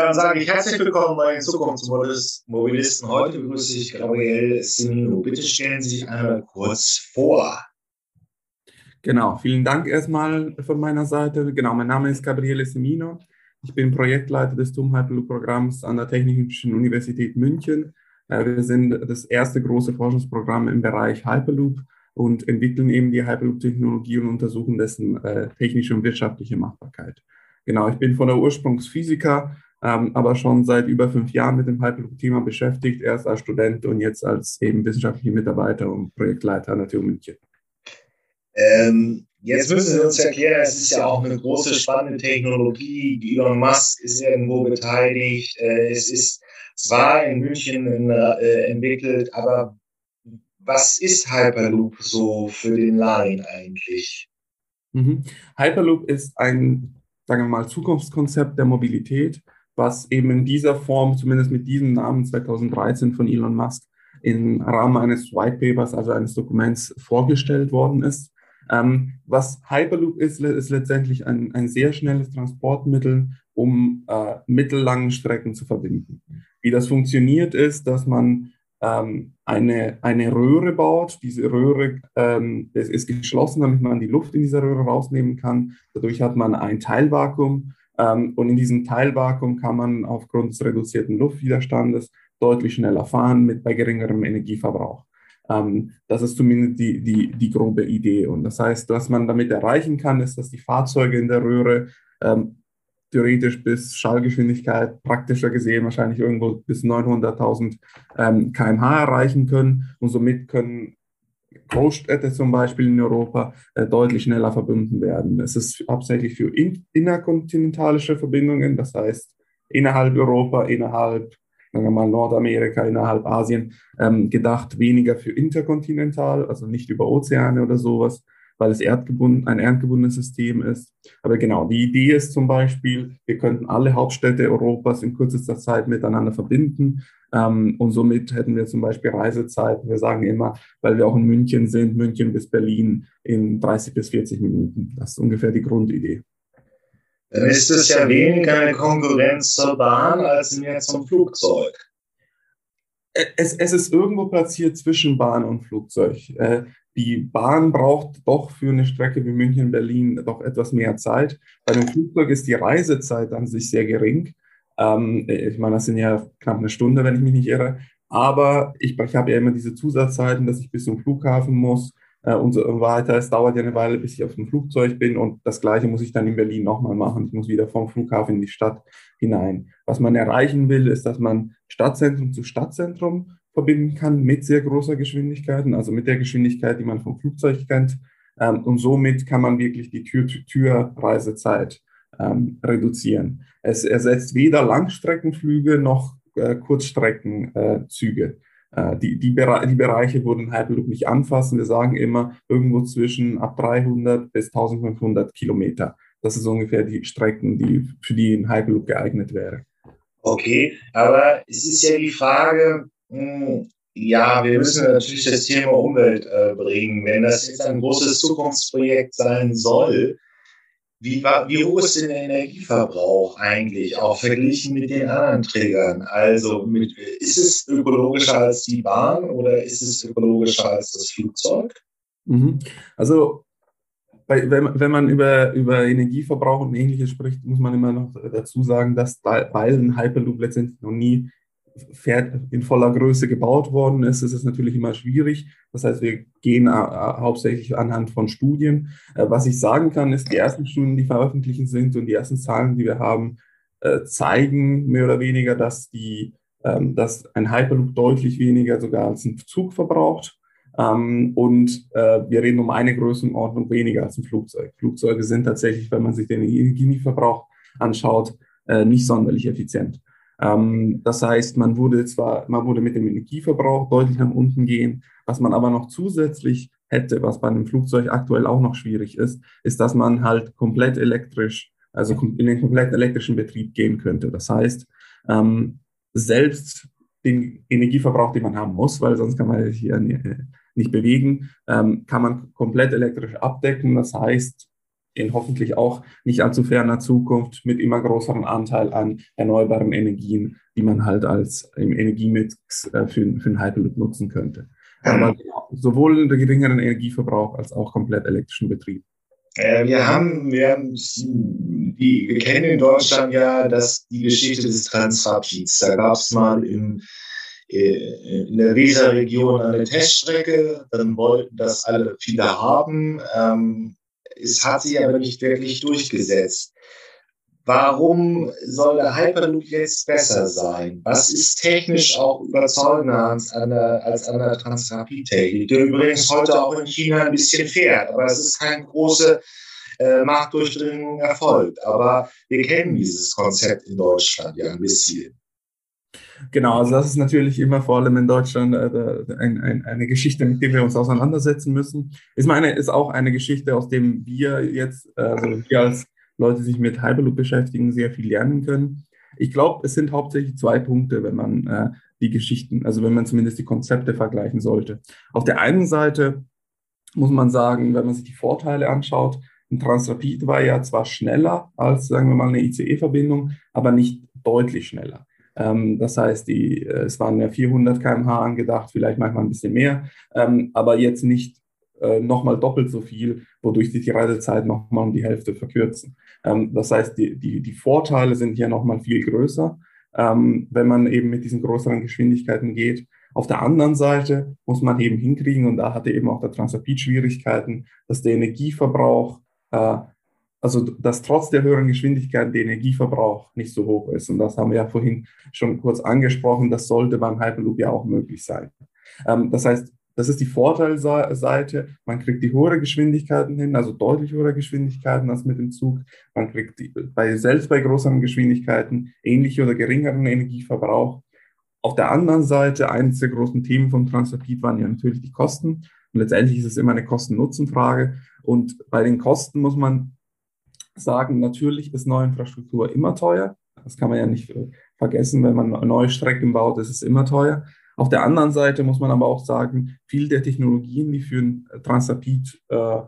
Dann sage ich herzlich willkommen bei den Zukunftsmobilisten. Heute begrüße ich Gabriel Simino. Bitte stellen Sie sich einmal kurz vor. Genau, vielen Dank erstmal von meiner Seite. Genau, mein Name ist Gabriele Semino. Ich bin Projektleiter des TUM Hyperloop-Programms an der Technischen Universität München. Äh, wir sind das erste große Forschungsprogramm im Bereich Hyperloop und entwickeln eben die Hyperloop-Technologie und untersuchen dessen äh, technische und wirtschaftliche Machbarkeit. Genau, ich bin von der Ursprungsphysiker, ähm, aber schon seit über fünf Jahren mit dem Hyperloop-Thema beschäftigt, erst als Student und jetzt als eben wissenschaftlicher Mitarbeiter und Projektleiter an der TU München. Ähm, jetzt müssen Sie uns erklären, es ist ja auch eine große, spannende Technologie. Elon Musk ist irgendwo beteiligt. Äh, es ist zwar in München äh, entwickelt, aber was ist Hyperloop so für den Laien eigentlich? Mhm. Hyperloop ist ein, sagen wir mal, Zukunftskonzept der Mobilität, was eben in dieser Form, zumindest mit diesem Namen 2013 von Elon Musk, im Rahmen eines White Papers, also eines Dokuments, vorgestellt worden ist. Ähm, was Hyperloop ist, ist letztendlich ein, ein sehr schnelles Transportmittel, um äh, mittellange Strecken zu verbinden. Wie das funktioniert, ist, dass man ähm, eine, eine Röhre baut. Diese Röhre ähm, ist, ist geschlossen, damit man die Luft in dieser Röhre rausnehmen kann. Dadurch hat man ein Teilvakuum. Ähm, und in diesem Teilvakuum kann man aufgrund des reduzierten Luftwiderstandes deutlich schneller fahren mit bei geringerem Energieverbrauch. Ähm, das ist zumindest die, die, die grobe Idee. Und das heißt, was man damit erreichen kann, ist, dass die Fahrzeuge in der Röhre ähm, theoretisch bis Schallgeschwindigkeit praktischer gesehen wahrscheinlich irgendwo bis 900.000 ähm, kmh erreichen können. Und somit können Großstädte zum Beispiel in Europa äh, deutlich schneller verbunden werden. Es ist hauptsächlich für in, innerkontinentalische Verbindungen, das heißt innerhalb Europa, innerhalb sagen wir mal Nordamerika, innerhalb Asien ähm, gedacht, weniger für interkontinental, also nicht über Ozeane oder sowas, weil es erdgebunden, ein erdgebundenes System ist. Aber genau, die Idee ist zum Beispiel, wir könnten alle Hauptstädte Europas in kürzester Zeit miteinander verbinden. Ähm, und somit hätten wir zum Beispiel Reisezeiten. Wir sagen immer, weil wir auch in München sind, München bis Berlin in 30 bis 40 Minuten. Das ist ungefähr die Grundidee dann ist es ja weniger eine Konkurrenz zur Bahn als mehr zum Flugzeug. Es, es ist irgendwo platziert zwischen Bahn und Flugzeug. Äh, die Bahn braucht doch für eine Strecke wie München-Berlin doch etwas mehr Zeit. Bei dem Flugzeug ist die Reisezeit an sich sehr gering. Ähm, ich meine, das sind ja knapp eine Stunde, wenn ich mich nicht irre. Aber ich, ich habe ja immer diese Zusatzzeiten, dass ich bis zum Flughafen muss äh, und so weiter. Es dauert ja eine Weile, bis ich auf dem Flugzeug bin und das Gleiche muss ich dann in Berlin nochmal machen. Ich muss wieder vom Flughafen in die Stadt hinein. Was man erreichen will, ist, dass man Stadtzentrum zu Stadtzentrum verbinden kann mit sehr großer Geschwindigkeit, also mit der Geschwindigkeit, die man vom Flugzeug kennt. Ähm, und somit kann man wirklich die Tür-zu-Tür-Reisezeit ähm, reduzieren. Es ersetzt weder Langstreckenflüge noch äh, Kurzstreckenzüge. Äh, die, die, Bere die Bereiche wurden Hyperloop nicht anfassen. Wir sagen immer irgendwo zwischen ab 300 bis 1500 Kilometer. Das ist ungefähr die Strecken, die für die ein Hyperloop geeignet wäre. Okay, aber es ist ja die Frage, mh, hm, ja, wir müssen natürlich das Thema Umwelt äh, bringen. Wenn das jetzt ein großes Zukunftsprojekt sein soll, wie, wie hoch ist denn der Energieverbrauch eigentlich, auch verglichen mit den anderen Trägern? Also mit, ist es ökologischer als die Bahn oder ist es ökologischer als das Flugzeug? Mhm. Also bei, wenn, wenn man über, über Energieverbrauch und ähnliches spricht, muss man immer noch dazu sagen, dass weil ein Hyperloop letztendlich noch nie in voller Größe gebaut worden ist, ist es natürlich immer schwierig. Das heißt, wir gehen äh, hauptsächlich anhand von Studien. Äh, was ich sagen kann, ist, die ersten Studien, die veröffentlicht sind und die ersten Zahlen, die wir haben, äh, zeigen mehr oder weniger, dass, die, ähm, dass ein Hyperloop deutlich weniger sogar als ein Zug verbraucht. Ähm, und wir reden um eine Größenordnung weniger als ein Flugzeug. Flugzeuge sind tatsächlich, wenn man sich den Energieverbrauch anschaut, nicht sonderlich effizient. Ähm, das heißt, man wurde zwar, man wurde mit dem Energieverbrauch deutlich nach unten gehen, was man aber noch zusätzlich hätte, was bei einem Flugzeug aktuell auch noch schwierig ist, ist, dass man halt komplett elektrisch, also in den kompletten elektrischen Betrieb gehen könnte. Das heißt, ähm, selbst den Energieverbrauch, den man haben muss, weil sonst kann man sich hier nicht bewegen, ähm, kann man komplett elektrisch abdecken. Das heißt, in hoffentlich auch nicht allzu ferner Zukunft mit immer größerem Anteil an erneuerbaren Energien, die man halt als im Energiemix äh, für, für einen Hyperloop nutzen könnte. Aber sowohl der geringeren Energieverbrauch als auch komplett elektrischen Betrieb. Äh, wir haben, wir haben die, wir kennen in Deutschland ja das, die Geschichte des Transrappids. Da gab es mal im, äh, in der Weserregion eine Teststrecke, dann wollten das alle viele haben. Ähm, es hat sich aber nicht wirklich durchgesetzt. Warum soll der Hyperloop jetzt besser sein? Was ist technisch auch überzeugender als an der, als an der Transrapid-Technik, der übrigens heute auch in China ein bisschen fährt, aber es ist keine große äh, Marktdurchdringung erfolgt. Aber wir kennen dieses Konzept in Deutschland ja ein bisschen. Genau, also das ist natürlich immer vor allem in Deutschland äh, ein, ein, eine Geschichte, mit der wir uns auseinandersetzen müssen. Ich meine, ist auch eine Geschichte, aus dem wir jetzt, äh, also wir als Leute, die sich mit Hyperloop beschäftigen, sehr viel lernen können. Ich glaube, es sind hauptsächlich zwei Punkte, wenn man äh, die Geschichten, also wenn man zumindest die Konzepte vergleichen sollte. Auf der einen Seite muss man sagen, wenn man sich die Vorteile anschaut, ein Transrapid war ja zwar schneller als, sagen wir mal, eine ICE-Verbindung, aber nicht deutlich schneller. Ähm, das heißt, die, äh, es waren ja 400 km/h angedacht, vielleicht manchmal ein bisschen mehr, ähm, aber jetzt nicht äh, nochmal doppelt so viel, wodurch sich die Reisezeit nochmal um die Hälfte verkürzen. Ähm, das heißt, die, die, die Vorteile sind hier nochmal viel größer, wenn man eben mit diesen größeren Geschwindigkeiten geht. Auf der anderen Seite muss man eben hinkriegen, und da hatte eben auch der Transrapid Schwierigkeiten, dass der Energieverbrauch äh, also dass trotz der höheren Geschwindigkeit der Energieverbrauch nicht so hoch ist. Und das haben wir ja vorhin schon kurz angesprochen. Das sollte beim Hyperloop ja auch möglich sein. Ähm, das heißt, das ist die Vorteilseite. Man kriegt die höhere Geschwindigkeiten hin, also deutlich höhere Geschwindigkeiten als mit dem Zug. Man kriegt die, bei, selbst bei größeren Geschwindigkeiten ähnliche oder geringeren Energieverbrauch. Auf der anderen Seite, eines der großen Themen vom Transrapid waren ja natürlich die Kosten. Und letztendlich ist es immer eine Kosten-Nutzen-Frage. Und bei den Kosten muss man sagen, natürlich ist neue Infrastruktur immer teuer. Das kann man ja nicht vergessen, wenn man neue Strecken baut, ist es immer teuer. Auf der anderen Seite muss man aber auch sagen, viele der Technologien, die für ein Transrapid äh,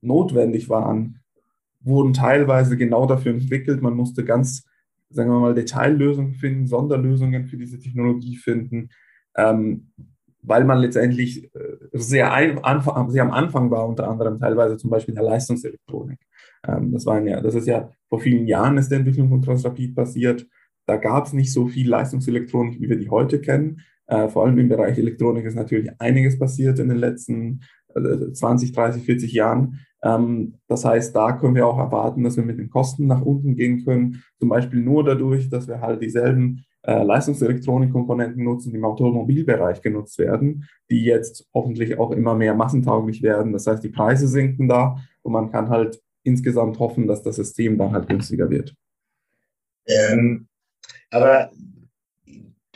notwendig waren, wurden teilweise genau dafür entwickelt. Man musste ganz, sagen wir mal, Detaillösungen finden, Sonderlösungen für diese Technologie finden, ähm, weil man letztendlich äh, sehr, ein, sehr am Anfang war, unter anderem teilweise zum Beispiel der Leistungselektronik. Ähm, das, waren ja, das ist ja vor vielen Jahren ist der Entwicklung von Transrapid passiert. Da gab es nicht so viel Leistungselektronik, wie wir die heute kennen. Äh, vor allem im Bereich Elektronik ist natürlich einiges passiert in den letzten äh, 20, 30, 40 Jahren. Ähm, das heißt, da können wir auch erwarten, dass wir mit den Kosten nach unten gehen können. Zum Beispiel nur dadurch, dass wir halt dieselben äh, Leistungselektronikkomponenten nutzen, die im Automobilbereich genutzt werden, die jetzt hoffentlich auch immer mehr massentauglich werden. Das heißt, die Preise sinken da und man kann halt insgesamt hoffen, dass das System dann halt günstiger wird. Ähm, aber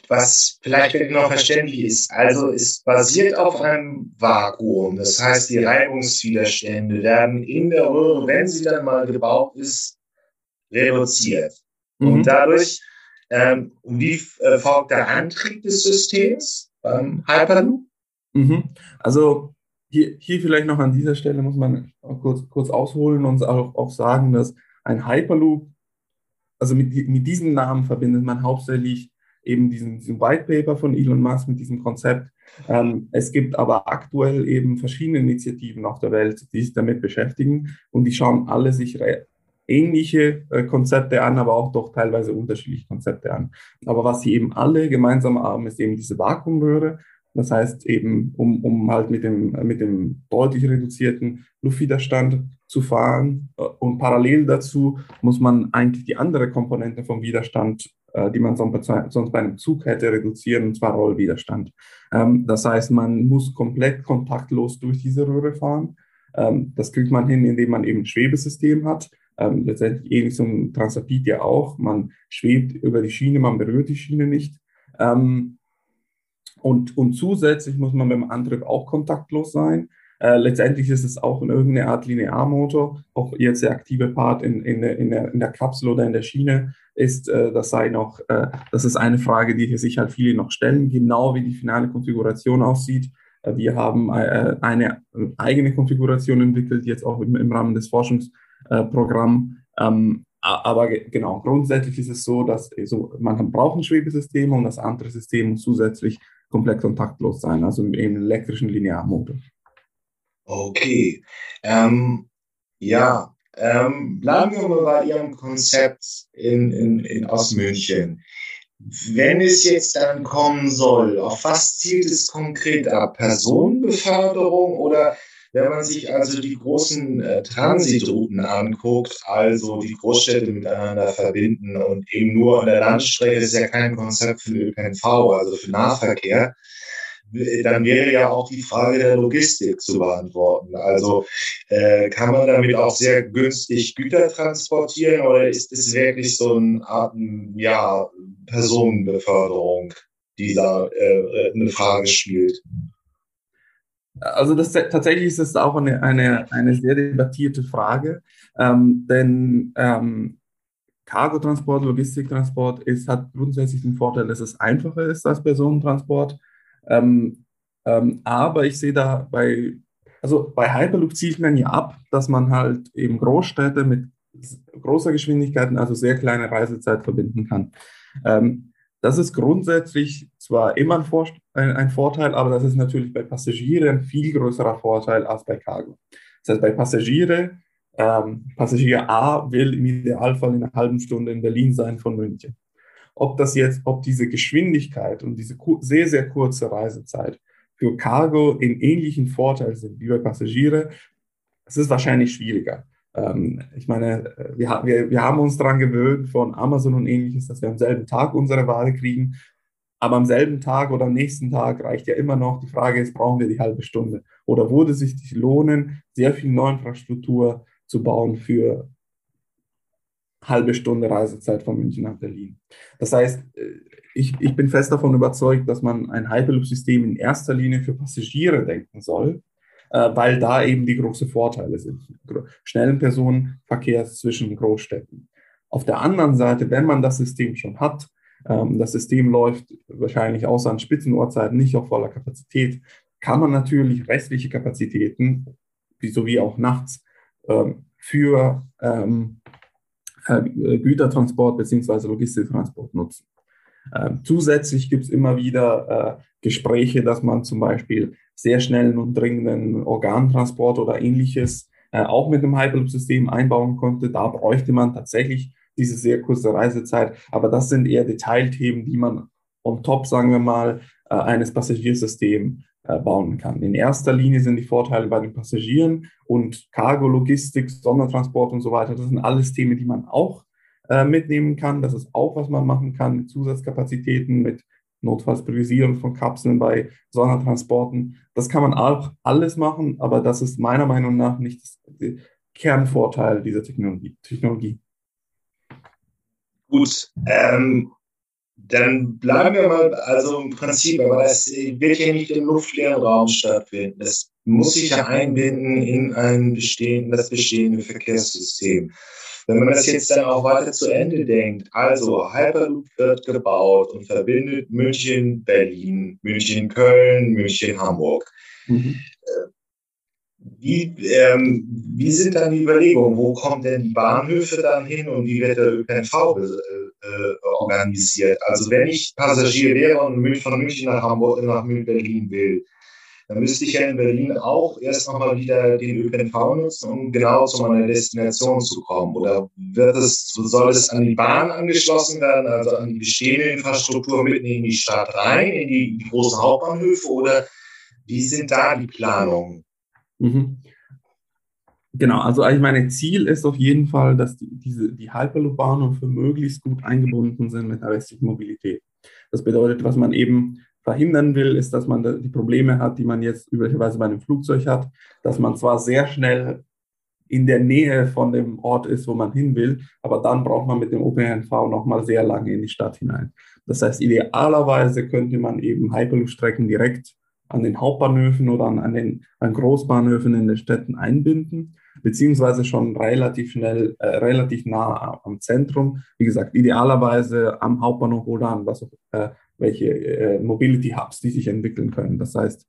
was vielleicht noch verständlich ist, also es basiert auf einem Vakuum. Das heißt, die Reibungswiderstände werden in der Röhre, wenn sie dann mal gebaut ist, reduziert. Mhm. Und dadurch, ähm, wie äh, folgt der Antrieb des Systems beim Hyperloop? Mhm. Also hier, hier vielleicht noch an dieser Stelle muss man kurz, kurz ausholen und auch, auch sagen, dass ein Hyperloop, also mit, mit diesem Namen verbindet man hauptsächlich eben diesen, diesen White Paper von Elon Musk mit diesem Konzept. Ähm, es gibt aber aktuell eben verschiedene Initiativen auf der Welt, die sich damit beschäftigen und die schauen alle sich ähnliche äh, Konzepte an, aber auch doch teilweise unterschiedliche Konzepte an. Aber was sie eben alle gemeinsam haben, ist eben diese Vakuumröhre das heißt eben, um, um halt mit dem, mit dem deutlich reduzierten Luftwiderstand zu fahren. Und parallel dazu muss man eigentlich die andere Komponente vom Widerstand, äh, die man sonst bei einem Zug hätte, reduzieren, und zwar Rollwiderstand. Ähm, das heißt, man muss komplett kontaktlos durch diese Röhre fahren. Ähm, das kriegt man hin, indem man eben ein Schwebesystem hat. Ähm, letztendlich ähnlich ein Transrapid ja auch. Man schwebt über die Schiene, man berührt die Schiene nicht. Ähm, und, und zusätzlich muss man beim Antrieb auch kontaktlos sein. Äh, letztendlich ist es auch in irgendeiner Art Linearmotor. Auch jetzt der aktive Part in, in, in, der, in der Kapsel oder in der Schiene ist, äh, das sei noch, äh, das ist eine Frage, die sich halt viele noch stellen, genau wie die finale Konfiguration aussieht. Äh, wir haben äh, eine eigene Konfiguration entwickelt, jetzt auch im, im Rahmen des Forschungs Programm. Ähm, aber genau, grundsätzlich ist es so, dass so, man braucht ein Schwebesystem und das andere System muss zusätzlich komplett kontaktlos sein, also im elektrischen Linearmotor. Okay. Ähm, ja, ähm, bleiben wir mal bei Ihrem Konzept in, in, in aus München. Wenn es jetzt dann kommen soll, auf was zielt es konkret ab? Personenbeförderung oder wenn man sich also die großen äh, Transitrouten anguckt, also die Großstädte miteinander verbinden und eben nur an der Landstrecke, ist ja kein Konzept für ÖPNV, also für Nahverkehr, dann wäre ja auch die Frage der Logistik zu beantworten. Also äh, kann man damit auch sehr günstig Güter transportieren oder ist es wirklich so eine Art ja, Personenbeförderung, die da äh, eine Frage spielt? Also das, tatsächlich ist es auch eine, eine, eine sehr debattierte Frage, ähm, denn ähm, Cargotransport, Logistiktransport ist, hat grundsätzlich den Vorteil, dass es einfacher ist als Personentransport. Ähm, ähm, aber ich sehe da bei, also bei Hyperloop zielt man ja ab, dass man halt eben Großstädte mit großer Geschwindigkeit, also sehr kleine Reisezeit verbinden kann. Ähm, das ist grundsätzlich zwar immer ein, Vor ein, ein, Vorteil, aber das ist natürlich bei Passagieren ein viel größerer Vorteil als bei Cargo. Das heißt, bei Passagiere, ähm, Passagier A will im Idealfall in einer halben Stunde in Berlin sein von München. Ob das jetzt, ob diese Geschwindigkeit und diese sehr, sehr kurze Reisezeit für Cargo in ähnlichen Vorteil sind wie bei Passagiere, es ist wahrscheinlich schwieriger. Ähm, ich meine, wir, wir, wir haben uns daran gewöhnt von Amazon und ähnliches, dass wir am selben Tag unsere Ware kriegen. Aber am selben Tag oder am nächsten Tag reicht ja immer noch. Die Frage ist, brauchen wir die halbe Stunde? Oder würde es sich lohnen, sehr viel Neuinfrastruktur zu bauen für halbe Stunde Reisezeit von München nach Berlin? Das heißt, ich, ich bin fest davon überzeugt, dass man ein Hyperloop-System in erster Linie für Passagiere denken soll äh, weil da eben die großen Vorteile sind. Schnellen Personenverkehr zwischen Großstädten. Auf der anderen Seite, wenn man das System schon hat, ähm, das System läuft wahrscheinlich außer an Spitzenuhrzeiten nicht auf voller Kapazität, kann man natürlich restliche Kapazitäten, wie, sowie auch nachts, ähm, für ähm, äh, Gütertransport bzw. Logistiktransport nutzen. Ähm, zusätzlich gibt es immer wieder äh, Gespräche, dass man zum Beispiel sehr schnellen und dringenden Organtransport oder ähnliches äh, auch mit dem Hyperloop-System einbauen konnte. Da bräuchte man tatsächlich diese sehr kurze Reisezeit. Aber das sind eher Detailthemen, die man on top, sagen wir mal, äh, eines Passagiersystems äh, bauen kann. In erster Linie sind die Vorteile bei den Passagieren und Cargo, Logistik, Sondertransport und so weiter. Das sind alles Themen, die man auch äh, mitnehmen kann. Das ist auch, was man machen kann mit Zusatzkapazitäten, mit notfalls Priorisierung von Kapseln bei Sondertransporten. Das kann man auch alles machen, aber das ist meiner Meinung nach nicht der Kernvorteil dieser Technologie. Technologie. Gut, ähm, dann bleiben wir mal, also im Prinzip, aber das wird ja nicht im luftleeren Raum stattfinden. Das muss sich ja einbinden in ein bestehendes, das bestehende Verkehrssystem. Wenn man das jetzt dann auch weiter zu Ende denkt, also Hyperloop wird gebaut und verbindet München, Berlin, München, Köln, München, Hamburg. Mhm. Wie, ähm, wie sind dann die Überlegungen? Wo kommen denn die Bahnhöfe dann hin und wie wird der ÖPNV äh, äh, organisiert? Also wenn ich Passagier wäre und von München nach Hamburg nach Berlin will, dann müsste ich ja in Berlin auch erst nochmal wieder den ÖPNV nutzen, um genau zu meiner Destination zu kommen. Oder wird es, soll es an die Bahn angeschlossen werden, also an die bestehende Infrastruktur mitten in die Stadt rein, in die, die großen Hauptbahnhöfe? Oder wie sind da die Planungen? Mhm. Genau, also ich meine, Ziel ist auf jeden Fall, dass die, diese, die Hyperloop-Bahnhöfe möglichst gut eingebunden sind mit der restlichen Mobilität. Das bedeutet, was man eben verhindern will, ist, dass man die Probleme hat, die man jetzt üblicherweise bei einem Flugzeug hat, dass man zwar sehr schnell in der Nähe von dem Ort ist, wo man hin will, aber dann braucht man mit dem OPNV nochmal sehr lange in die Stadt hinein. Das heißt, idealerweise könnte man eben Hyperloop-Strecken direkt an den Hauptbahnhöfen oder an, an den an Großbahnhöfen in den Städten einbinden, beziehungsweise schon relativ schnell, äh, relativ nah am Zentrum. Wie gesagt, idealerweise am Hauptbahnhof oder an was äh, welche äh, Mobility Hubs, die sich entwickeln können. Das heißt,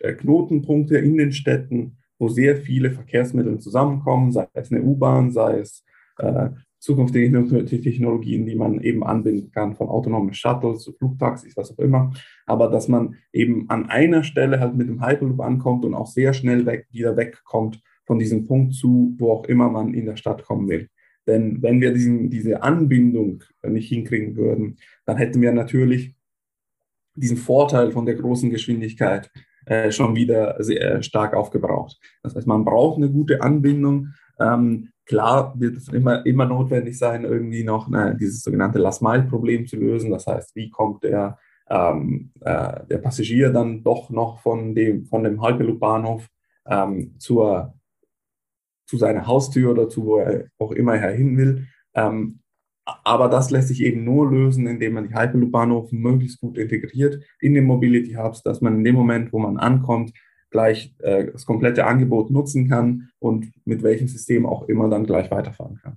äh, Knotenpunkte in den Städten, wo sehr viele Verkehrsmittel zusammenkommen, sei es eine U-Bahn, sei es äh, zukünftige Technologien, die man eben anbinden kann, von autonomen Shuttles zu Flugtaxis, was auch immer. Aber dass man eben an einer Stelle halt mit dem Hyperloop ankommt und auch sehr schnell weg, wieder wegkommt von diesem Punkt zu, wo auch immer man in der Stadt kommen will. Denn wenn wir diesen, diese Anbindung nicht hinkriegen würden, dann hätten wir natürlich diesen Vorteil von der großen Geschwindigkeit äh, schon wieder sehr stark aufgebraucht. Das heißt, man braucht eine gute Anbindung. Ähm, klar wird es immer, immer notwendig sein, irgendwie noch ne, dieses sogenannte Last-Mile-Problem zu lösen. Das heißt, wie kommt der, ähm, äh, der Passagier dann doch noch von dem, von dem Hyperloop-Bahnhof ähm, zur, zu seiner Haustür oder zu wo er auch immer er hin will. Ähm, aber das lässt sich eben nur lösen, indem man die Hyperloop-Bahnhof möglichst gut integriert in den Mobility Hubs, dass man in dem Moment, wo man ankommt, gleich äh, das komplette Angebot nutzen kann und mit welchem System auch immer dann gleich weiterfahren kann.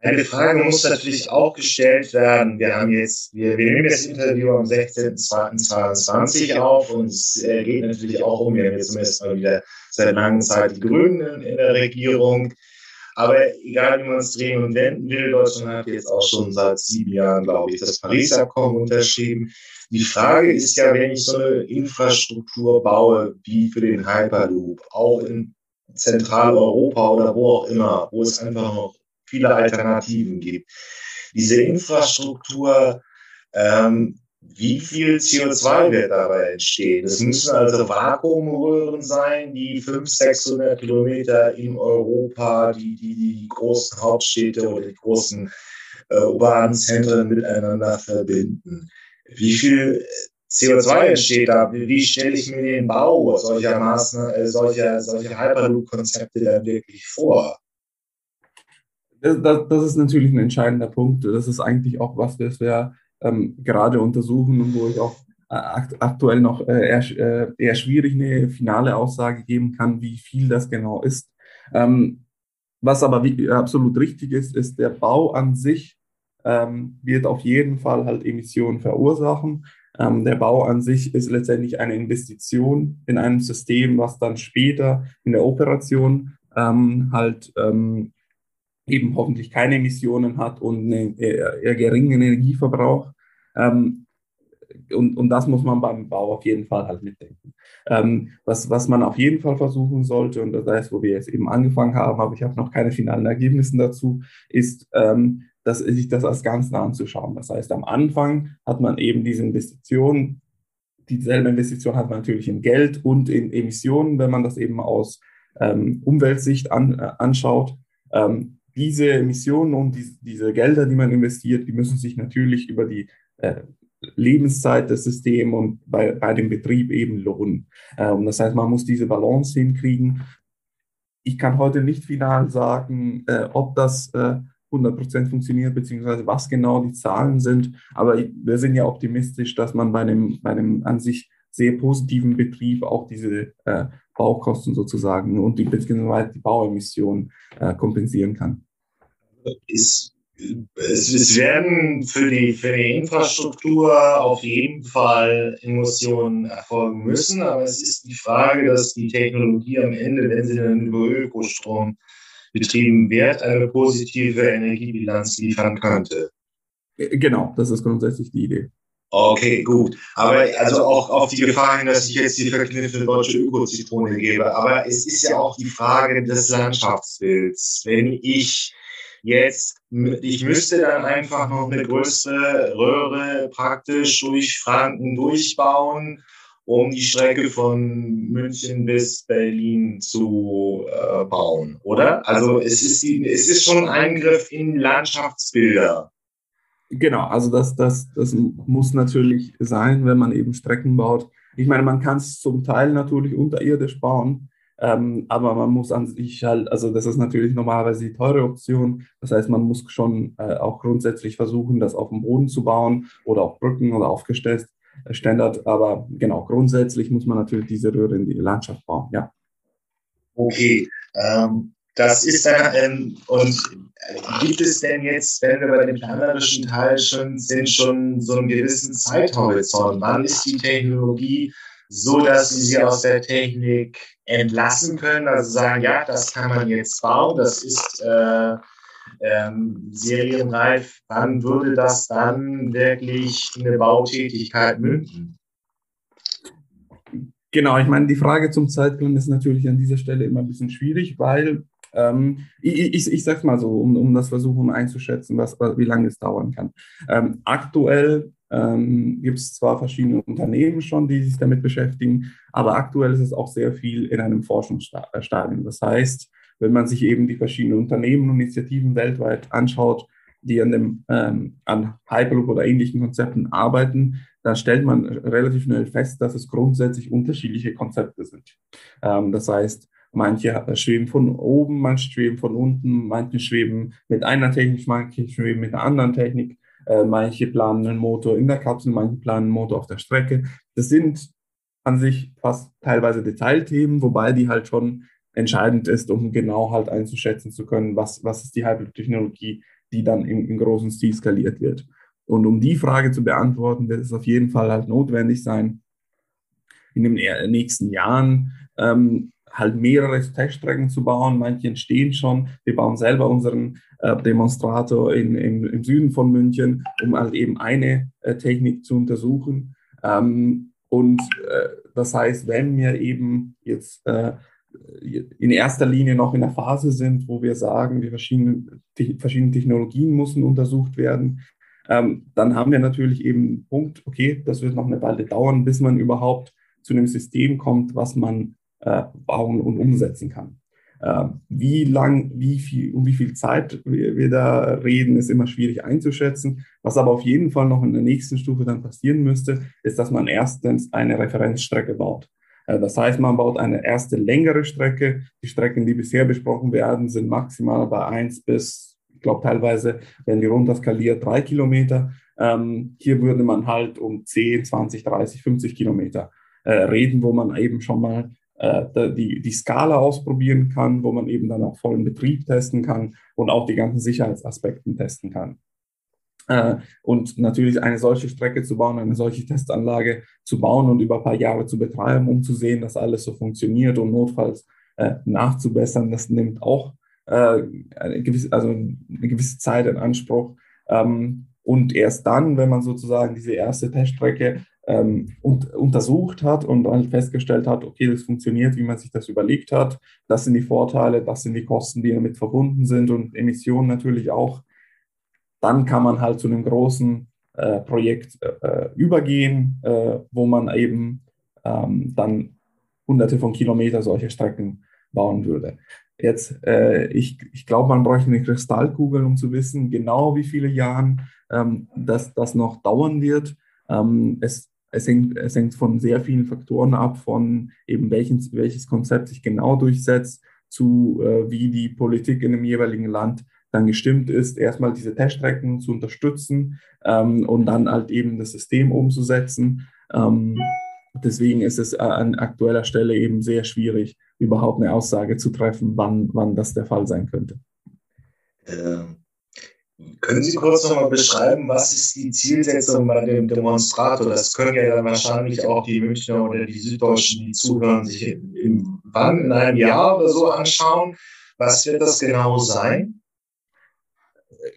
Eine Frage muss natürlich auch gestellt werden. Wir haben jetzt, wir, wir nehmen das Interview am 16.02.2022 auf und es äh, geht natürlich auch um, wir haben jetzt zumindest mal wieder seit langer Zeit die Grünen in der Regierung. Aber egal wie man es drehen und wenden will, Deutschland hat jetzt auch schon seit sieben Jahren, glaube ich, das Paris-Abkommen unterschrieben. Die Frage ist ja, wenn ich so eine Infrastruktur baue, wie für den Hyperloop, auch in Zentraleuropa oder wo auch immer, wo es einfach noch viele Alternativen gibt. Diese Infrastruktur ähm, wie viel CO2 wird dabei entstehen? Es müssen also Vakuumröhren sein, die 500, 600 Kilometer in Europa, die, die, die großen Hauptstädte oder die großen äh, urbanen Zentren miteinander verbinden. Wie viel CO2 entsteht da? Wie, wie stelle ich mir den Bau solcher Maßnahmen, äh, solcher, solcher Hyperloop-Konzepte dann wirklich vor? Das, das, das, ist natürlich ein entscheidender Punkt. Das ist eigentlich auch was, was wir ähm, gerade untersuchen und wo ich auch äh, aktuell noch äh, eher, äh, eher schwierig eine finale Aussage geben kann, wie viel das genau ist. Ähm, was aber wie, absolut richtig ist, ist, der Bau an sich ähm, wird auf jeden Fall halt Emissionen verursachen. Ähm, der Bau an sich ist letztendlich eine Investition in einem System, was dann später in der Operation ähm, halt ähm, eben hoffentlich keine Emissionen hat und einen eher geringen Energieverbrauch. Ähm, und, und das muss man beim Bau auf jeden Fall halt mitdenken. Ähm, was, was man auf jeden Fall versuchen sollte, und das heißt, wo wir jetzt eben angefangen haben, aber ich habe noch keine finalen Ergebnisse dazu, ist, ähm, dass, sich das als Ganzen anzuschauen. Das heißt, am Anfang hat man eben diese Investition, dieselbe Investition hat man natürlich in Geld und in Emissionen, wenn man das eben aus ähm, Umweltsicht an, äh, anschaut. Ähm, diese Emissionen und die, diese Gelder, die man investiert, die müssen sich natürlich über die äh, Lebenszeit des Systems und bei, bei dem Betrieb eben lohnen. Ähm, das heißt, man muss diese Balance hinkriegen. Ich kann heute nicht final sagen, äh, ob das äh, 100% funktioniert, beziehungsweise was genau die Zahlen sind. Aber wir sind ja optimistisch, dass man bei einem, bei einem an sich sehr positiven Betrieb auch diese äh, Baukosten sozusagen und die, beziehungsweise die Bauemissionen äh, kompensieren kann. Ist, es, es werden für die, für die Infrastruktur auf jeden Fall Emotionen erfolgen müssen, aber es ist die Frage, dass die Technologie am Ende, wenn sie dann über Ökostrom betrieben wird, eine positive Energiebilanz liefern könnte. Genau, das ist grundsätzlich die Idee. Okay, gut. Aber also auch auf die Gefahr hin, dass ich jetzt die verkniffene deutsche Ökozitrone gebe. Aber es ist ja auch die Frage des Landschaftsbilds. Wenn ich jetzt, ich müsste dann einfach noch eine größere Röhre praktisch durch Franken durchbauen, um die Strecke von München bis Berlin zu äh, bauen, oder? Also es ist, die, es ist schon ein Eingriff in Landschaftsbilder. Genau, also das, das, das muss natürlich sein, wenn man eben Strecken baut. Ich meine, man kann es zum Teil natürlich unterirdisch bauen, ähm, aber man muss an sich halt, also das ist natürlich normalerweise die teure Option. Das heißt, man muss schon äh, auch grundsätzlich versuchen, das auf dem Boden zu bauen oder auf Brücken oder aufgestellt. Äh, Standard, aber genau, grundsätzlich muss man natürlich diese Röhre in die Landschaft bauen, ja. Okay, ähm, das ist dann, ähm, und gibt es denn jetzt, wenn wir bei dem planerischen Teil schon sind, schon so einen gewissen Zeithorizont? Wann ist die Technologie so dass sie sie aus der Technik entlassen können, also sagen, ja, das kann man jetzt bauen, das ist äh, ähm, serienreif, wann würde das dann wirklich in eine Bautätigkeit münden? Genau, ich meine, die Frage zum Zeitplan ist natürlich an dieser Stelle immer ein bisschen schwierig, weil ähm, ich, ich, ich sage mal so, um, um das versuchen einzuschätzen, was, wie lange es dauern kann. Ähm, aktuell ähm, gibt es zwar verschiedene Unternehmen schon, die sich damit beschäftigen, aber aktuell ist es auch sehr viel in einem Forschungsstadium. Das heißt, wenn man sich eben die verschiedenen Unternehmen und Initiativen weltweit anschaut, die an, dem, ähm, an Hyperloop oder ähnlichen Konzepten arbeiten, dann stellt man relativ schnell fest, dass es grundsätzlich unterschiedliche Konzepte sind. Ähm, das heißt, manche schweben von oben, manche schweben von unten, manche schweben mit einer Technik, manche schweben mit einer anderen Technik, äh, manche planen einen Motor in der Kapsel, manche planen einen Motor auf der Strecke. Das sind an sich fast teilweise Detailthemen, wobei die halt schon entscheidend ist, um genau halt einzuschätzen zu können, was, was ist die Hyperloop-Technologie, die dann im, im großen Stil skaliert wird. Und um die Frage zu beantworten, wird es auf jeden Fall halt notwendig sein, in den nächsten Jahren ähm, halt mehrere Teststrecken zu bauen. Manche entstehen schon. Wir bauen selber unseren äh, Demonstrator in, im, im, Süden von München, um halt eben eine äh, Technik zu untersuchen. Ähm, und äh, das heißt, wenn wir eben jetzt äh, in erster Linie noch in der Phase sind, wo wir sagen, die verschiedenen, die verschiedenen Technologien müssen untersucht werden, ähm, dann haben wir natürlich eben einen Punkt, okay, das wird noch eine Weile dauern, bis man überhaupt zu einem System kommt, was man äh, bauen und umsetzen kann. Äh, wie lang, wie viel, um wie viel Zeit wir, wir, da reden, ist immer schwierig einzuschätzen. Was aber auf jeden Fall noch in der nächsten Stufe dann passieren müsste, ist, dass man erstens eine Referenzstrecke baut. Äh, das heißt, man baut eine erste längere Strecke. Die Strecken, die bisher besprochen werden, sind maximal bei 1 bis, ich glaube teilweise, wenn die runter skaliert, drei Kilometer. Ähm, hier würde man halt um 10, 20, 30, 50 Kilometer äh, reden, wo man eben schon mal die, die Skala ausprobieren kann, wo man eben dann auch vollen Betrieb testen kann und auch die ganzen Sicherheitsaspekten testen kann. Äh, und natürlich eine solche Strecke zu bauen, eine solche Testanlage zu bauen und über ein paar Jahre zu betreiben, um zu sehen, dass alles so funktioniert und notfalls äh, nachzubessern, das nimmt auch äh, eine, gewisse, also eine gewisse Zeit in Anspruch. Ähm, und erst dann, wenn man sozusagen diese erste Teststrecke ähm, und, untersucht hat und halt festgestellt hat, okay, das funktioniert, wie man sich das überlegt hat, das sind die Vorteile, das sind die Kosten, die damit verbunden sind und Emissionen natürlich auch, dann kann man halt zu einem großen äh, Projekt äh, übergehen, äh, wo man eben ähm, dann hunderte von Kilometern solche Strecken bauen würde. Jetzt, äh, ich, ich glaube, man bräuchte eine Kristallkugel, um zu wissen, genau wie viele Jahre ähm, das, das noch dauern wird. Ähm, es, es, hängt, es hängt von sehr vielen Faktoren ab, von eben welchen, welches Konzept sich genau durchsetzt, zu äh, wie die Politik in dem jeweiligen Land dann gestimmt ist, erstmal diese Teststrecken zu unterstützen ähm, und dann halt eben das System umzusetzen. Ähm, deswegen ist es an aktueller Stelle eben sehr schwierig, überhaupt eine Aussage zu treffen, wann, wann das der Fall sein könnte. Ähm, können Sie kurz nochmal beschreiben, was ist die Zielsetzung bei dem Demonstrator? Das können ja dann wahrscheinlich auch die Münchner oder die Süddeutschen, die zuhören, sich im, wann in einem Jahr oder so anschauen. Was wird das genau sein?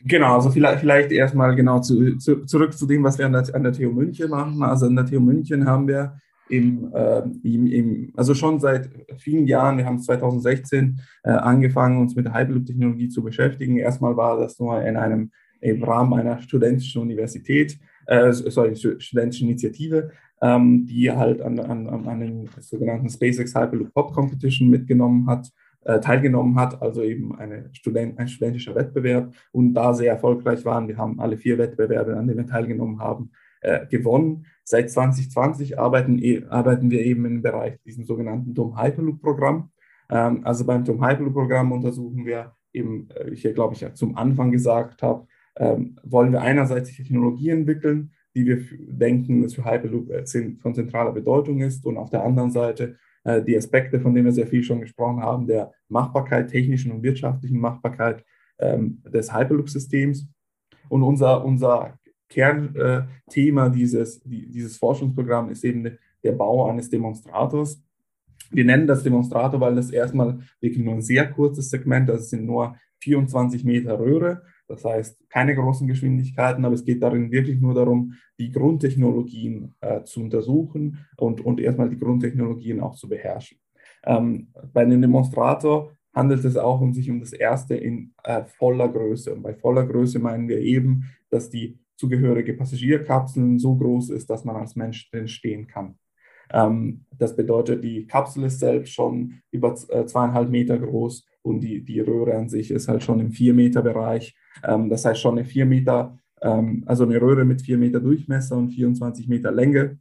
Genau, also vielleicht, vielleicht erstmal genau zu, zu, zurück zu dem, was wir an der, an der TU München machen. Also an der TU München haben wir im, äh, im, im, also schon seit vielen Jahren, wir haben 2016 äh, angefangen, uns mit der Hyperloop-Technologie zu beschäftigen. Erstmal war das nur in einem im Rahmen einer studentischen Universität, äh, sorry, studentischen Initiative, ähm, die halt an, an, an den sogenannten SpaceX Hyperloop Pop Competition mitgenommen hat äh, teilgenommen hat, also eben eine Student, ein studentischer Wettbewerb und da sehr erfolgreich waren. Wir haben alle vier Wettbewerbe, an denen wir teilgenommen haben, äh, gewonnen. Seit 2020 arbeiten, e, arbeiten wir eben im Bereich diesem sogenannten DOM Hyperloop Programm. Ähm, also beim DOM Hyperloop Programm untersuchen wir eben, äh, ich glaube ich ja zum Anfang gesagt habe, ähm, wollen wir einerseits Technologie entwickeln, die wir denken, dass für Hyperloop äh, von zentraler Bedeutung ist und auf der anderen Seite äh, die Aspekte, von denen wir sehr viel schon gesprochen haben, der Machbarkeit, technischen und wirtschaftlichen Machbarkeit ähm, des Hyperloop-Systems. Und unser, unser Kernthema äh, dieses, die, dieses Forschungsprogramm ist eben der Bau eines Demonstrators. Wir nennen das Demonstrator, weil das erstmal wirklich nur ein sehr kurzes Segment, das sind nur 24 Meter Röhre, das heißt keine großen Geschwindigkeiten, aber es geht darin wirklich nur darum, die Grundtechnologien äh, zu untersuchen und, und erstmal die Grundtechnologien auch zu beherrschen. Ähm, bei einem Demonstrator handelt es auch um sich um das erste in äh, voller Größe. Und bei voller Größe meinen wir eben, dass die zugehörige Passagierkapsel so groß ist, dass man als Mensch drin stehen kann. Ähm, das bedeutet, die Kapsel ist selbst schon über äh, zweieinhalb Meter groß und die, die Röhre an sich ist halt schon im vier Meter Bereich. Ähm, das heißt schon eine vier Meter, ähm, also eine Röhre mit vier Meter Durchmesser und 24 Meter Länge.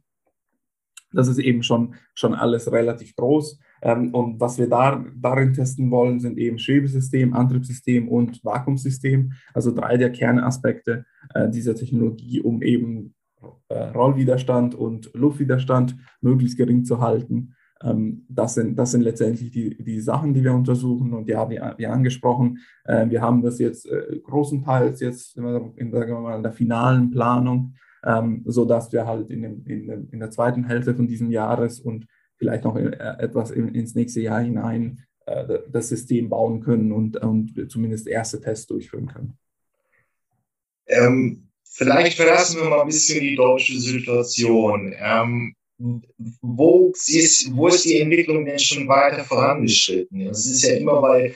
Das ist eben schon, schon alles relativ groß. Ähm, und was wir da, darin testen wollen, sind eben Schwebesystem, Antriebssystem und Vakuumsystem, also drei der Kernaspekte äh, dieser Technologie, um eben äh, Rollwiderstand und Luftwiderstand möglichst gering zu halten. Ähm, das, sind, das sind letztendlich die, die Sachen, die wir untersuchen. Und ja, wie, wie angesprochen, äh, wir haben das jetzt äh, großenteils jetzt in, sagen wir mal, in der finalen Planung, ähm, sodass wir halt in, dem, in, in der zweiten Hälfte von diesem Jahres und vielleicht noch äh, etwas ins nächste Jahr hinein äh, das System bauen können und, und zumindest erste Tests durchführen können. Ähm, vielleicht verlassen wir mal ein bisschen die deutsche Situation. Ähm, wo, ist, wo ist die Entwicklung denn schon weiter vorangeschritten? Es ist ja immer bei,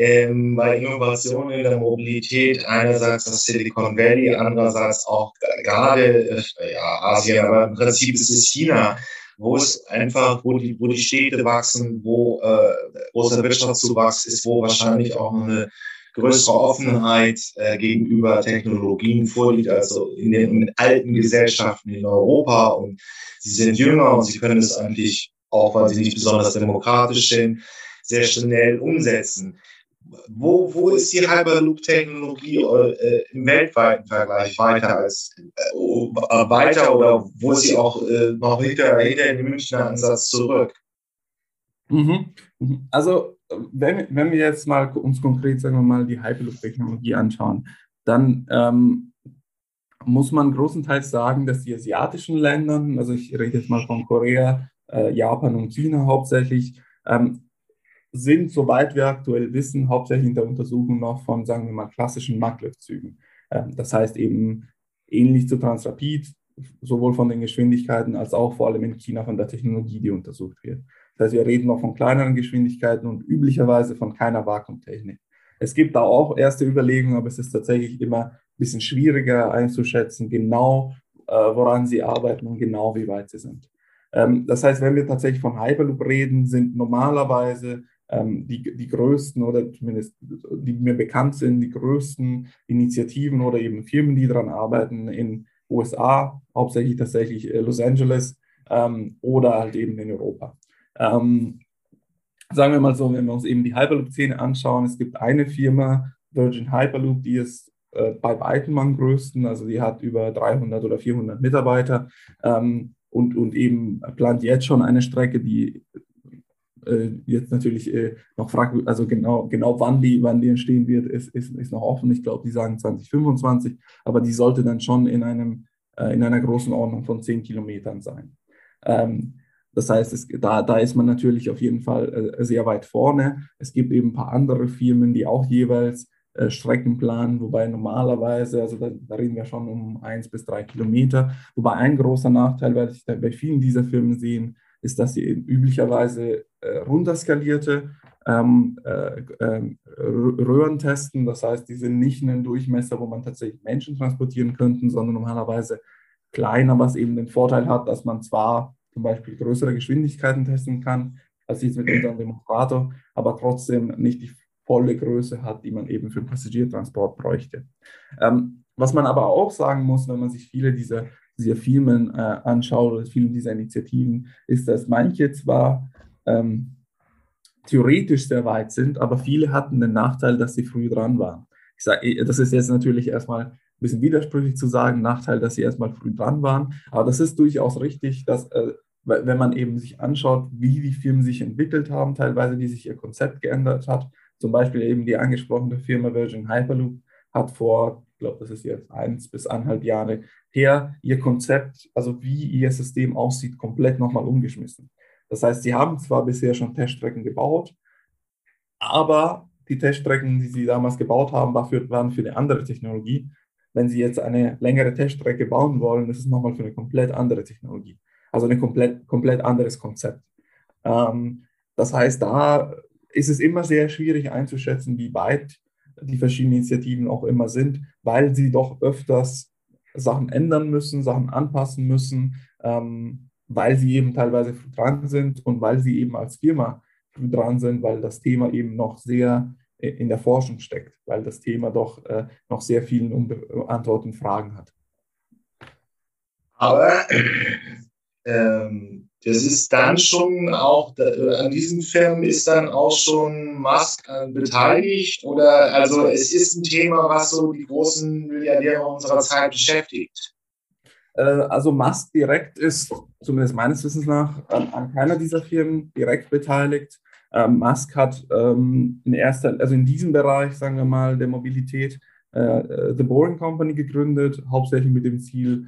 ähm, bei Innovationen in der Mobilität einerseits das Silicon Valley, andererseits auch gerade äh, ja, Asien, aber im Prinzip ist es China, wo es einfach, wo die, wo die Städte wachsen, wo äh, großer Wirtschaftszuwachs ist, wo wahrscheinlich auch eine größere Offenheit äh, gegenüber Technologien vorliegt, also in den, in alten Gesellschaften in Europa. Und sie sind jünger und sie können es eigentlich, auch weil sie nicht besonders demokratisch sind, sehr schnell umsetzen wo, wo ist die Hyperloop-Technologie äh, im weltweiten Vergleich weiter als äh, weiter oder wo ist sie auch äh, noch hinter, hinter dem Münchner Ansatz zurück? Mhm. mhm. Also wenn, wenn wir jetzt mal uns konkret, sagen wir mal, die Hyperloop-Technologie anschauen, dann ähm, muss man großenteils sagen, dass die asiatischen Länder, also ich rede jetzt mal von Korea, äh, Japan und China hauptsächlich, ähm, sind, soweit wir aktuell wissen, hauptsächlich in der Untersuchung noch von, sagen wir mal, klassischen Maglevzügen. Ähm, das heißt eben ähnlich zu Transrapid, sowohl von den Geschwindigkeiten als auch vor allem in China von der Technologie, die untersucht wird. Das heißt, wir reden noch von kleineren Geschwindigkeiten und üblicherweise von keiner Vakuumtechnik. Es gibt da auch erste Überlegungen, aber es ist tatsächlich immer ein bisschen schwieriger einzuschätzen, genau äh, woran sie arbeiten und genau wie weit sie sind. Ähm, das heißt, wenn wir tatsächlich von Hyperloop reden, sind normalerweise die, die größten oder zumindest die mir bekannt sind, die größten Initiativen oder eben Firmen, die daran arbeiten in USA, hauptsächlich tatsächlich äh, Los Angeles ähm, oder halt eben in Europa. Ähm, sagen wir mal so, wenn wir uns eben die Hyperloop-Szene anschauen, es gibt eine Firma, Virgin Hyperloop, die ist äh, bei weitem am größten, also die hat über 300 oder 400 Mitarbeiter ähm, und, und eben plant jetzt schon eine Strecke, die jetzt natürlich äh, noch fragt, also genau, genau wann die, wann die entstehen wird, ist, ist, ist noch offen. Ich glaube, die sagen 2025, aber die sollte dann schon in einem, äh, in einer großen Ordnung von 10 Kilometern sein. Ähm, das heißt, es, da, da ist man natürlich auf jeden Fall äh, sehr weit vorne. Es gibt eben ein paar andere Firmen, die auch jeweils äh, Strecken planen, wobei normalerweise, also da, da, reden wir schon um 1 bis 3 Kilometer, wobei ein großer Nachteil, weil ich da bei vielen dieser Firmen sehen, ist, dass sie üblicherweise äh, runterskalierte ähm, äh, äh, Röhren testen. Das heißt, die sind nicht einen Durchmesser, wo man tatsächlich Menschen transportieren könnte, sondern normalerweise kleiner, was eben den Vorteil hat, dass man zwar zum Beispiel größere Geschwindigkeiten testen kann, als jetzt mit unserem Demonstrator, aber trotzdem nicht die volle Größe hat, die man eben für den Passagiertransport bräuchte. Ähm, was man aber auch sagen muss, wenn man sich viele dieser dieser Firmen äh, anschaue oder vielen dieser Initiativen, ist, dass manche zwar ähm, theoretisch sehr weit sind, aber viele hatten den Nachteil, dass sie früh dran waren. Ich sage, das ist jetzt natürlich erstmal ein bisschen widersprüchlich zu sagen, Nachteil, dass sie erstmal früh dran waren, aber das ist durchaus richtig, dass äh, wenn man eben sich anschaut, wie die Firmen sich entwickelt haben, teilweise wie sich ihr Konzept geändert hat, zum Beispiel eben die angesprochene Firma Virgin Hyperloop hat vor glaube, das ist jetzt eins bis eineinhalb Jahre her, ihr Konzept, also wie ihr System aussieht, komplett nochmal umgeschmissen. Das heißt, sie haben zwar bisher schon Teststrecken gebaut, aber die Teststrecken, die sie damals gebaut haben, waren für eine andere Technologie. Wenn sie jetzt eine längere Teststrecke bauen wollen, ist es nochmal für eine komplett andere Technologie. Also ein komplett, komplett anderes Konzept. Ähm, das heißt, da ist es immer sehr schwierig einzuschätzen, wie weit die verschiedenen Initiativen auch immer sind, weil sie doch öfters Sachen ändern müssen, Sachen anpassen müssen, ähm, weil sie eben teilweise dran sind und weil sie eben als Firma dran sind, weil das Thema eben noch sehr in der Forschung steckt, weil das Thema doch äh, noch sehr viele unbeantworteten Fragen hat. Aber ähm, das ist dann schon auch, an diesen Firmen ist dann auch schon Musk äh, beteiligt oder, also es ist ein Thema, was so die großen Milliardäre unserer Zeit beschäftigt. Äh, also Musk direkt ist, zumindest meines Wissens nach, an, keiner dieser Firmen direkt beteiligt. Ähm, Musk hat ähm, in erster, also in diesem Bereich, sagen wir mal, der Mobilität, äh, äh The Boring Company gegründet, hauptsächlich mit dem Ziel,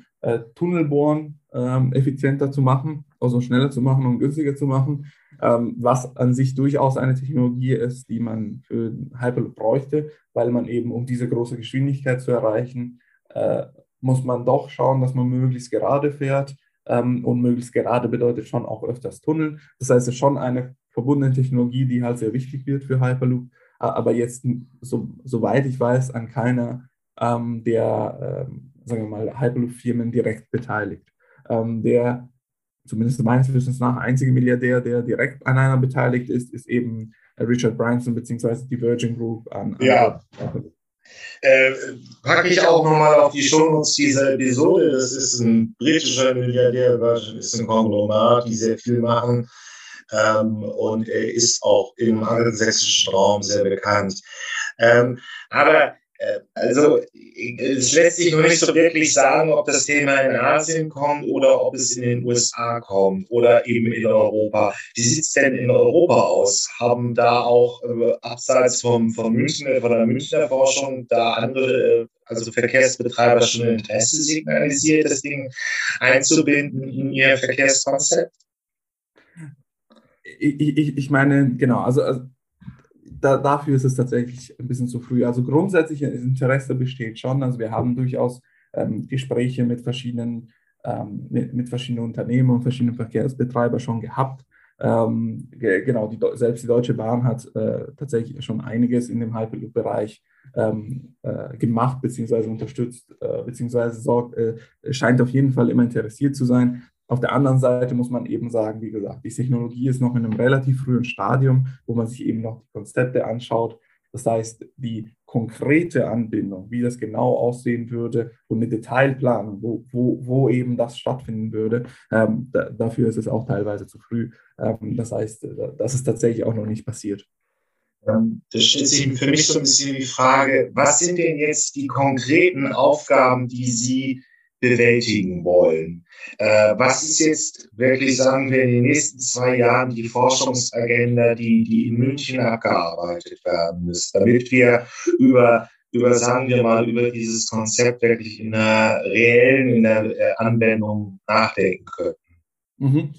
Tunnelbohren ähm, effizienter zu machen, also schneller zu machen und günstiger zu machen, was an sich durchaus eine Technologie ist, die man für Hyperloop bräuchte, weil man eben, um diese große Geschwindigkeit zu erreichen, muss man doch schauen, dass man möglichst gerade fährt. Ähm, und möglichst gerade bedeutet schon auch öfters Tunneln. Das heißt, es ist schon eine verbundene Technologie, die halt sehr wichtig wird für Hyperloop, aber jetzt, so, soweit ich weiß, an keiner ähm, der ähm, sagen wir mal, Hyperloop-Firmen direkt beteiligt. Ähm, der, zumindest meines Wissens nach, einzige Milliardär, der direkt an einer beteiligt ist, ist eben Richard Branson bzw. die Virgin Group an. Ja. Äh, packe ich auch nochmal auf die Shownotes dieser Episode. Das ist ein britischer Milliardär, ist ein Konglomerat, die sehr viel machen. Ähm, und er ist auch im angelsächsischen Raum sehr bekannt. Ähm, aber also es lässt sich noch nicht so wirklich sagen, ob das Thema in Asien kommt oder ob es in den USA kommt oder eben in Europa. Wie sieht es denn in Europa aus? Haben da auch äh, abseits vom, vom Münchner, von der Münchner Forschung da andere, äh, also Verkehrsbetreiber schon Interesse signalisiert, das Ding einzubinden in ihr Verkehrskonzept? Ich, ich, ich meine, genau, also, also da, dafür ist es tatsächlich ein bisschen zu früh. Also grundsätzlich Interesse besteht schon. Also wir haben durchaus ähm, Gespräche mit verschiedenen, ähm, mit, mit, verschiedenen Unternehmen und verschiedenen Verkehrsbetreibern schon gehabt. Ähm, genau, die, selbst die Deutsche Bahn hat äh, tatsächlich schon einiges in dem Hyperloop-Bereich ähm, äh, gemacht bzw. unterstützt, äh, beziehungsweise sorgt, äh, scheint auf jeden Fall immer interessiert zu sein. Auf der anderen Seite muss man eben sagen, wie gesagt, die Technologie ist noch in einem relativ frühen Stadium, wo man sich eben noch die Konzepte anschaut. Das heißt, die konkrete Anbindung, wie das genau aussehen würde und eine Detailplanung, wo, wo, wo eben das stattfinden würde, ähm, da, dafür ist es auch teilweise zu früh. Ähm, das heißt, das ist tatsächlich auch noch nicht passiert. Ähm, das stellt sich für mich so ein bisschen die Frage, was sind denn jetzt die konkreten Aufgaben, die Sie bewältigen wollen. Äh, was ist jetzt wirklich, sagen wir, in den nächsten zwei Jahren die Forschungsagenda, die, die in München abgearbeitet werden muss, damit wir über über, sagen wir mal, über dieses Konzept wirklich in der reellen, in der äh, Anwendung nachdenken können. Mhm.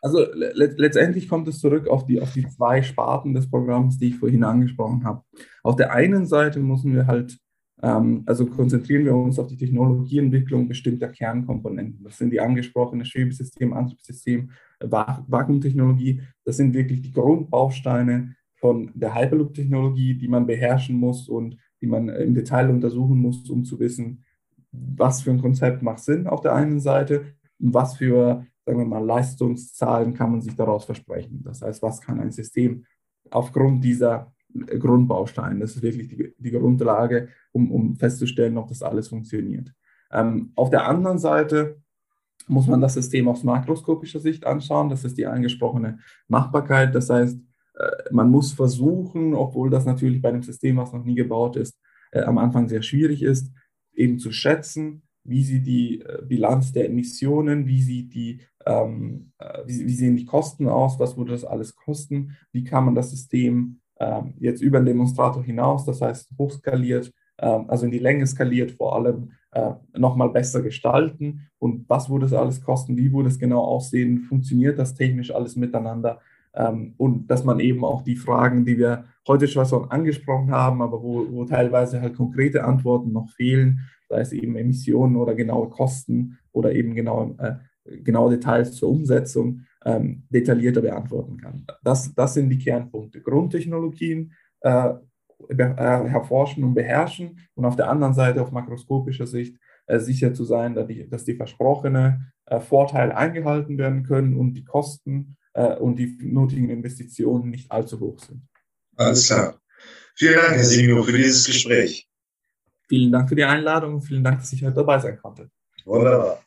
Also le letztendlich kommt es zurück auf die, auf die zwei Sparten des Programms, die ich vorhin angesprochen habe. Auf der einen Seite müssen wir halt also konzentrieren wir uns auf die Technologieentwicklung bestimmter Kernkomponenten. Das sind die angesprochene Schwebesystem, Antriebssystem, Vakuumtechnologie. Das sind wirklich die Grundbausteine von der Hyperloop-Technologie, die man beherrschen muss und die man im Detail untersuchen muss, um zu wissen, was für ein Konzept macht Sinn auf der einen Seite und was für, sagen wir mal, Leistungszahlen kann man sich daraus versprechen. Das heißt, was kann ein System aufgrund dieser Grundbausteine, das ist wirklich die, die Grundlage um, um festzustellen, ob das alles funktioniert. Ähm, auf der anderen Seite muss man das System aus makroskopischer Sicht anschauen. Das ist die angesprochene Machbarkeit. Das heißt, äh, man muss versuchen, obwohl das natürlich bei einem System, was noch nie gebaut ist, äh, am Anfang sehr schwierig ist, eben zu schätzen, wie sieht die äh, Bilanz der Emissionen, wie, sieht die, ähm, äh, wie, wie, sehen die Kosten aus, was würde das alles kosten, wie kann man das System jetzt über den Demonstrator hinaus, das heißt hochskaliert, ähm, also in die Länge skaliert, vor allem äh, nochmal besser gestalten. Und was würde es alles kosten, wie würde es genau aussehen, funktioniert das technisch alles miteinander? Ähm, und dass man eben auch die Fragen, die wir heute schon angesprochen haben, aber wo, wo teilweise halt konkrete Antworten noch fehlen, sei es eben Emissionen oder genaue Kosten oder eben genau, äh, genaue Details zur Umsetzung, ähm, detaillierter beantworten kann. Das, das sind die Kernpunkte. Grundtechnologien äh, äh, erforschen und beherrschen und auf der anderen Seite auf makroskopischer Sicht äh, sicher zu sein, dass die, dass die versprochene äh, Vorteile eingehalten werden können und die Kosten äh, und die nötigen Investitionen nicht allzu hoch sind. Alles klar. Vielen Dank, Herr Simino, für dieses Gespräch. Vielen Dank für die Einladung und vielen Dank, dass ich heute dabei sein konnte. Wunderbar.